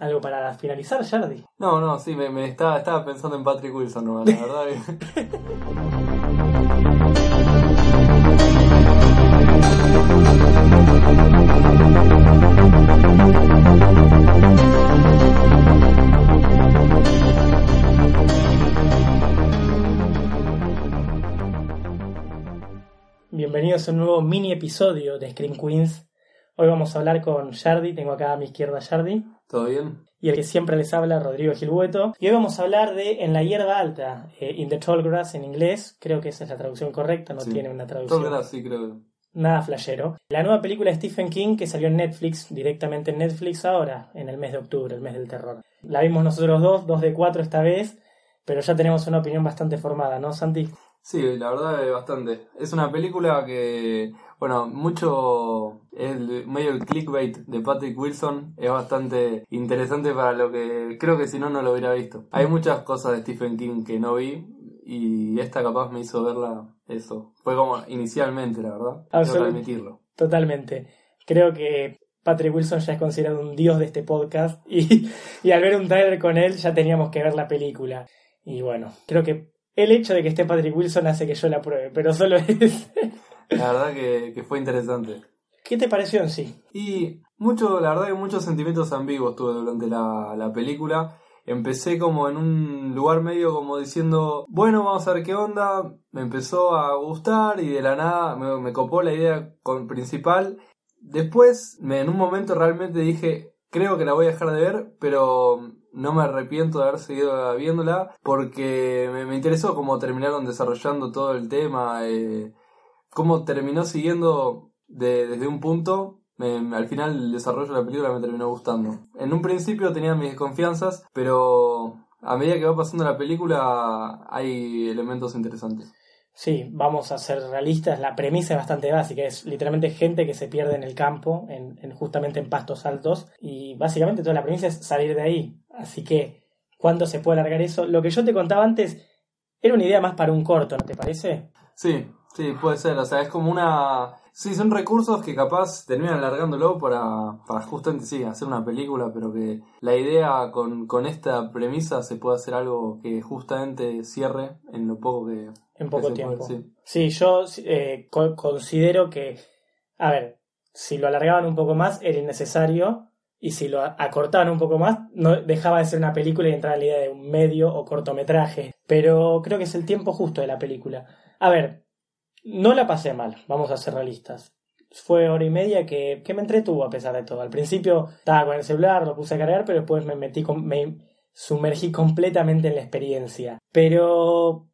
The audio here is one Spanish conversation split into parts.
¿Algo para finalizar, Jardi? No, no, sí, me, estaba, estaba pensando en Patrick Wilson, ¿no? la verdad. Bienvenidos a un nuevo mini episodio de Screen Queens. Hoy vamos a hablar con Jardi, tengo acá a mi izquierda Jardi. ¿Todo bien? Y el que siempre les habla, Rodrigo Gilbueto. Y hoy vamos a hablar de En la hierba alta, eh, In the Tall Grass en inglés. Creo que esa es la traducción correcta, no tiene una traducción. Tall Grass, sí, creo. Nada flashero. La nueva película de Stephen King que salió en Netflix, directamente en Netflix ahora, en el mes de octubre, el mes del terror. La vimos nosotros dos, dos de cuatro esta vez, pero ya tenemos una opinión bastante formada, ¿no, Santi? Sí, la verdad es bastante. Es una película que, bueno, mucho el medio el clickbait de Patrick Wilson es bastante interesante para lo que creo que si no no lo hubiera visto. Hay muchas cosas de Stephen King que no vi y esta capaz me hizo verla eso. Fue como inicialmente, la verdad. admitirlo. Totalmente. Creo que Patrick Wilson ya es considerado un dios de este podcast y, y al ver un trailer con él ya teníamos que ver la película. Y bueno, creo que el hecho de que esté Patrick Wilson hace que yo la pruebe, pero solo es. La verdad que, fue interesante. ¿Qué te pareció en sí? Y mucho, la verdad que muchos sentimientos ambiguos tuve durante la, película. Empecé como en un lugar medio como diciendo, bueno, vamos a ver qué onda. Me empezó a gustar y de la nada me, me copó la idea con, principal. Después, me, en un momento realmente dije, creo que la voy a dejar de ver, pero no me arrepiento de haber seguido viéndola porque me, interesó cómo terminaron desarrollando todo el tema, eh, cómo terminó siguiendo desde un punto. al final el desarrollo de la película me terminó gustando. En un principio tenía mis desconfianzas, pero a medida que va pasando la película hay elementos interesantes. Sí, vamos a ser realistas. La premisa es bastante básica. Es literalmente gente que se pierde en el campo, en, justamente en pastos altos. Y básicamente toda la premisa es salir de ahí. Así que, ¿cuándo se puede alargar eso? Lo que yo te contaba antes era una idea más para un corto, ¿no te parece? Sí, sí, puede ser. O sea, es como una... Sí, son recursos que capaz terminan alargándolo para, para justamente, sí, hacer una película, pero que la idea con, con esta premisa se puede hacer algo que justamente cierre en lo poco que... En poco tiempo. sí. yo eh, considero que, a ver, si lo alargaban un poco más era innecesario, y si lo acortaban un poco más, no dejaba de ser una película y entraba la idea de un medio o cortometraje. Pero creo que es el tiempo justo de la película. A ver, no la pasé mal, vamos a ser realistas. Fue hora y media que, que me entretuvo a pesar de todo. Al principio estaba con el celular, lo puse a cargar, pero después me metí con, me sumergí completamente en la experiencia. Pero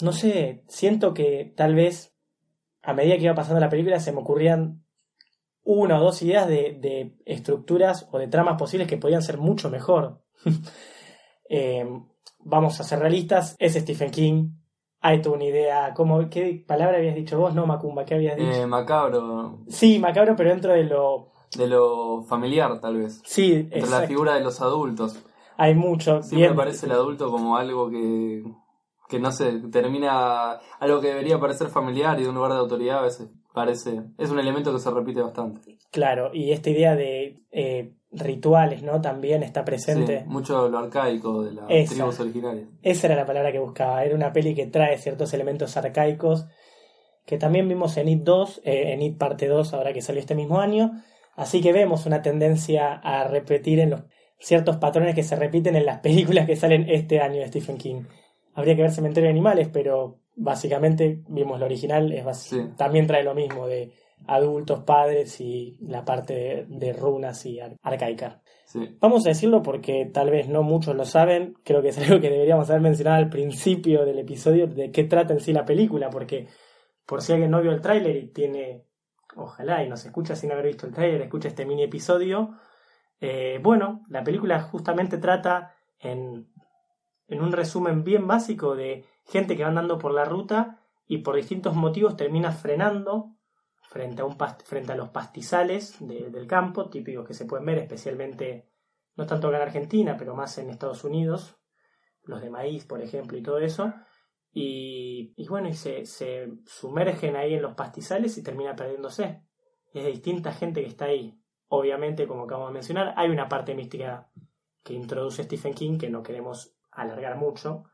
no sé, siento que tal vez a medida que iba pasando la película se me ocurrían una o dos ideas de, estructuras o de tramas posibles que podían ser mucho mejor. Eh, vamos a ser realistas, es Stephen King. Hay tu una idea. ¿cómo, ¿Qué palabra habías dicho vos? No, Macumba, ¿qué habías dicho? Eh, macabro. Sí, macabro, pero dentro de lo. De lo familiar, tal vez. Sí, De la figura de los adultos. Hay mucho. Siempre parece el adulto como algo que, que no se termina. Algo que debería parecer familiar y de un lugar de autoridad a veces parece, es un elemento que se repite bastante. Claro, y esta idea de eh, rituales, ¿no? También está presente. Sí, mucho lo arcaico de las tribus originales. Esa era la palabra que buscaba. Era una peli que trae ciertos elementos arcaicos que también vimos en It 2, eh, en It parte 2, ahora que salió este mismo año. Así que vemos una tendencia a repetir en los ciertos patrones que se repiten en las películas que salen este año de Stephen King. Habría que ver Cementerio de Animales, pero básicamente vimos lo original, es también trae lo mismo de adultos, padres y la parte de, runas y arcaica. Vamos a decirlo porque tal vez no muchos lo saben, creo que es algo que deberíamos haber mencionado al principio del episodio de qué trata en sí la película, porque por si alguien no vio el tráiler y tiene, ojalá y nos escucha sin haber visto el tráiler, escucha este mini episodio, eh, bueno, la película justamente trata en, en un resumen bien básico de gente que va andando por la ruta y por distintos motivos termina frenando frente a, un frente a los pastizales del campo, típicos que se pueden ver especialmente, no tanto acá en Argentina, pero más en Estados Unidos, los de maíz, por ejemplo, y todo eso. Y, bueno, y se, sumergen ahí en los pastizales y termina perdiéndose. es de distinta gente que está ahí. obviamente, como acabamos de mencionar, hay una parte mística que introduce Stephen King que no queremos alargar mucho,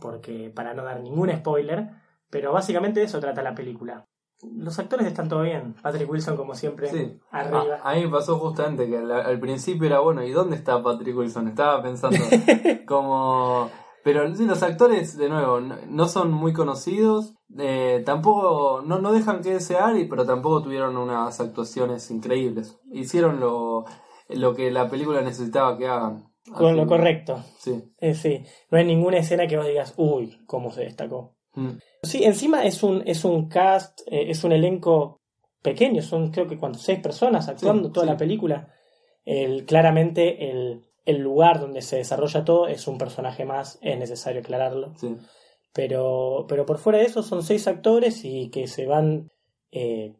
porque para no dar ningún spoiler, pero básicamente de eso trata la película. Los actores están todo bien. Patrick Wilson, como siempre, Sí. arriba. Ah, a mí me pasó justamente que al, al principio era bueno, ¿y dónde está Patrick Wilson? Estaba pensando como... Pero sí, los actores, de nuevo, no, no son muy conocidos, eh, tampoco, no, no dejan que desear, y, pero tampoco tuvieron unas actuaciones increíbles. Hicieron lo, lo que la película necesitaba que hagan. Con lo correcto. Sí. Eh, sí, no hay ninguna escena que vos digas, uy, cómo se destacó. Mm. Sí, encima es un, es un cast, eh, es un elenco pequeño, son creo que cuánto, seis personas actuando Sí, toda sí. la película. El, claramente el, el lugar donde se desarrolla todo es un personaje más, es necesario aclararlo. Sí. Pero, pero por fuera de eso son seis actores y que se van eh,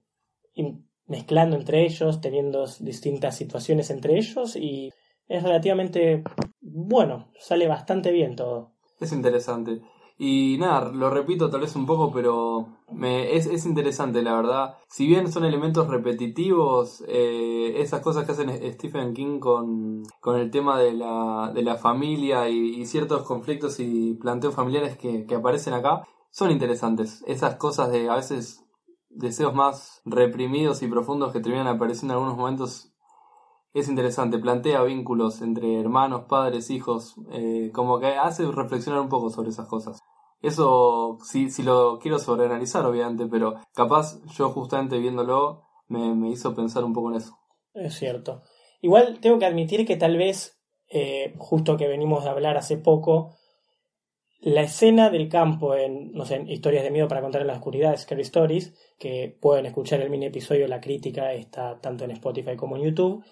mezclando entre ellos, teniendo distintas situaciones entre ellos y es relativamente bueno, sale bastante bien todo. Es interesante. Y nada, lo repito tal vez un poco, pero me, es, es interesante, la verdad. Si bien son elementos repetitivos, eh, esas cosas que hacen Stephen King con, con el tema de la, de la familia y, ciertos conflictos y planteos familiares que, que aparecen acá, son interesantes. Esas cosas de a veces deseos más reprimidos y profundos que terminan apareciendo en algunos momentos es interesante, plantea vínculos entre hermanos, padres, hijos, eh, como que hace reflexionar un poco sobre esas cosas. Eso, si, si lo quiero sobreanalizar, obviamente, pero capaz yo justamente viéndolo me, me hizo pensar un poco en eso. Es cierto. Igual tengo que admitir que tal vez, eh, justo que venimos de hablar hace poco, la escena del campo en, no sé, Historias de Miedo para contar en la oscuridad, Scary Stories, que pueden escuchar el mini episodio, la crítica está tanto en Spotify como en YouTube,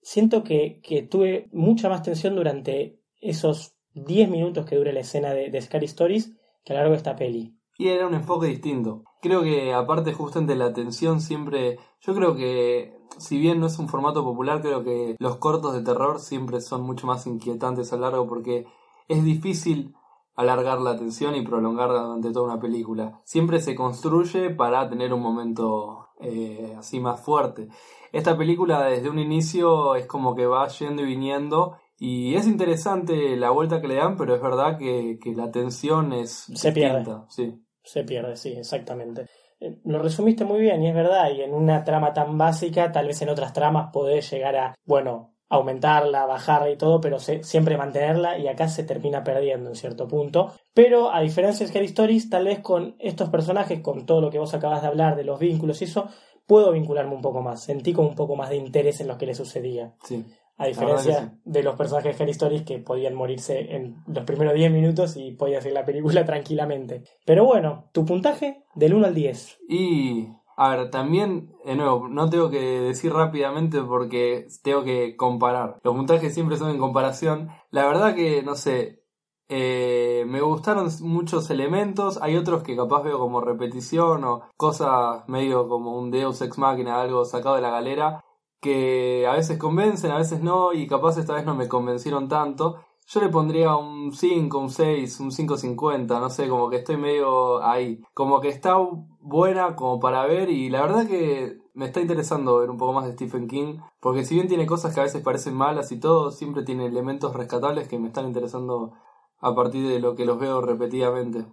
siento que, que tuve mucha más tensión durante esos 10 minutos que dura la escena de, de Scary Stories que a lo largo de esta peli. Y era un enfoque distinto. Creo que aparte justamente la atención siempre, yo creo que si bien no es un formato popular, creo que los cortos de terror siempre son mucho más inquietantes a largo porque es difícil alargar la atención y prolongarla durante toda una película. Siempre se construye para tener un momento eh, así más fuerte. Esta película desde un inicio es como que va yendo y viniendo y es interesante la vuelta que le dan, pero es verdad que, que la tensión es Se pierde. Sí. Se pierde, sí, exactamente. Eh, Lo resumiste muy bien y es verdad, y en una trama tan básica, tal vez en otras tramas podés llegar a, bueno, aumentarla, bajarla y todo, pero se- siempre mantenerla y acá se termina perdiendo en cierto punto. Pero a diferencia de Scary Stories, tal vez con estos personajes, con todo lo que vos acabas de hablar, de los vínculos y eso, puedo vincularme un poco más, sentí como un poco más de interés en lo que le sucedía. Sí. A diferencia de los personajes de Scary Stories que podían morirse en los primeros 10 minutos y podía seguir la película tranquilamente. Pero bueno, tu puntaje del 1 al 10. Y, a ver, también, de nuevo, no tengo que decir rápidamente porque tengo que comparar. Los puntajes siempre son en comparación. La verdad que, no sé, eh, me gustaron muchos elementos. Hay otros que capaz veo como repetición o cosas medio como un Deus Ex Machina, algo sacado de la galera, que a veces convencen, a veces no, y capaz esta vez no me convencieron tanto. Yo le pondría un 5, un 6, un 5.50, no sé, como que estoy medio ahí. Como que está buena como para ver y la verdad que me está interesando ver un poco más de Stephen King, porque si bien tiene cosas que a veces parecen malas y todo, siempre tiene elementos rescatables que me están interesando a partir de lo que los veo repetidamente.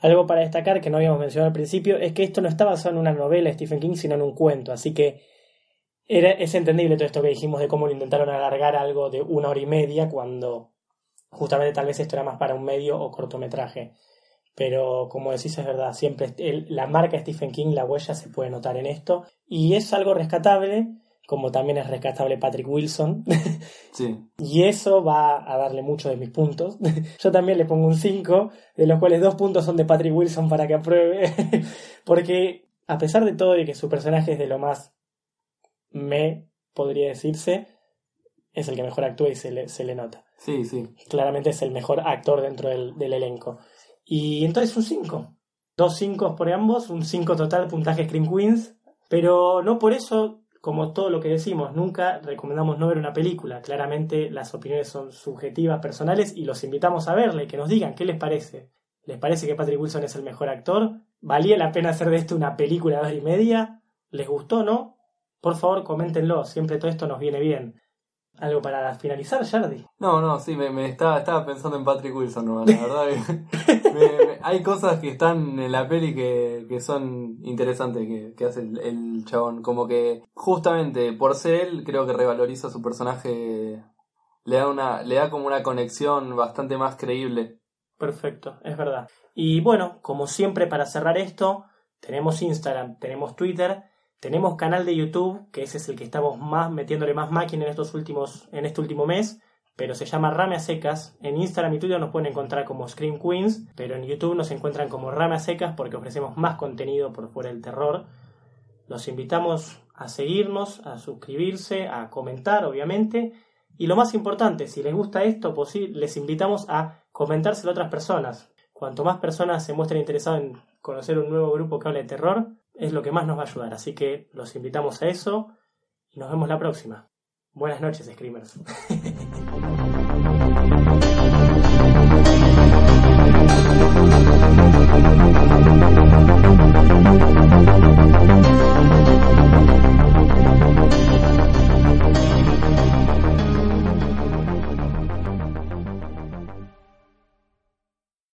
Algo para destacar que no habíamos mencionado al principio es que esto no está basado en una novela de Stephen King, sino en un cuento, así que era, es entendible todo esto que dijimos de cómo lo intentaron alargar algo de una hora y media cuando justamente tal vez esto era más para un medio o cortometraje. Pero como decís es verdad, siempre el- la marca Stephen King, la huella se puede notar en esto y es algo rescatable, como también es rescatable Patrick Wilson. Sí, Y eso va a darle muchos de mis puntos. Yo también le pongo un 5, de los cuales dos puntos son de Patrick Wilson para que apruebe. Porque a pesar de todo y que su personaje es de lo más me, podría decirse, es el que mejor actúa y se le, se le nota. sí, sí. Claramente es el mejor actor dentro del, del elenco. Y entonces un 5. Dos 5 por ambos, un 5 total puntaje Screen Queens. Pero no por eso, como todo lo que decimos, nunca recomendamos no ver una película. Claramente las opiniones son subjetivas, personales, y los invitamos a verla y que nos digan qué les parece. ¿Les parece que Patrick Wilson es el mejor actor? ¿Valía la pena hacer de esto una película de hora y media? ¿Les gustó o no? Por favor, coméntenlo, siempre todo esto nos viene bien. ¿Algo para finalizar, Jardi? No, no, sí, me, estaba, estaba pensando en Patrick Wilson, ¿no? la verdad. hay cosas que están en la peli que, son interesantes que, que hace el, el, chabón. Como que justamente por ser él, creo que revaloriza su personaje, le da, una, le da como una conexión bastante más creíble. Perfecto, es verdad. Y bueno, como siempre, para cerrar esto, tenemos Instagram, tenemos Twitter tenemos canal de YouTube, que ese es el que estamos más metiéndole más máquina en estos últimos, en este último mes, pero se llama Rame a Secas. En Instagram y Twitter nos pueden encontrar como Scream Queens, pero en YouTube nos encuentran como Rame a Secas porque ofrecemos más contenido por fuera del terror. Los invitamos a seguirnos, a suscribirse, a comentar, obviamente. Y lo más importante, si les gusta esto, pues les invitamos a comentárselo a otras personas. Cuanto más personas se muestren interesadas en conocer un nuevo grupo que hable de terror, es lo que más nos va a ayudar. Así que los invitamos a eso y nos vemos la próxima. Buenas noches, Screamers.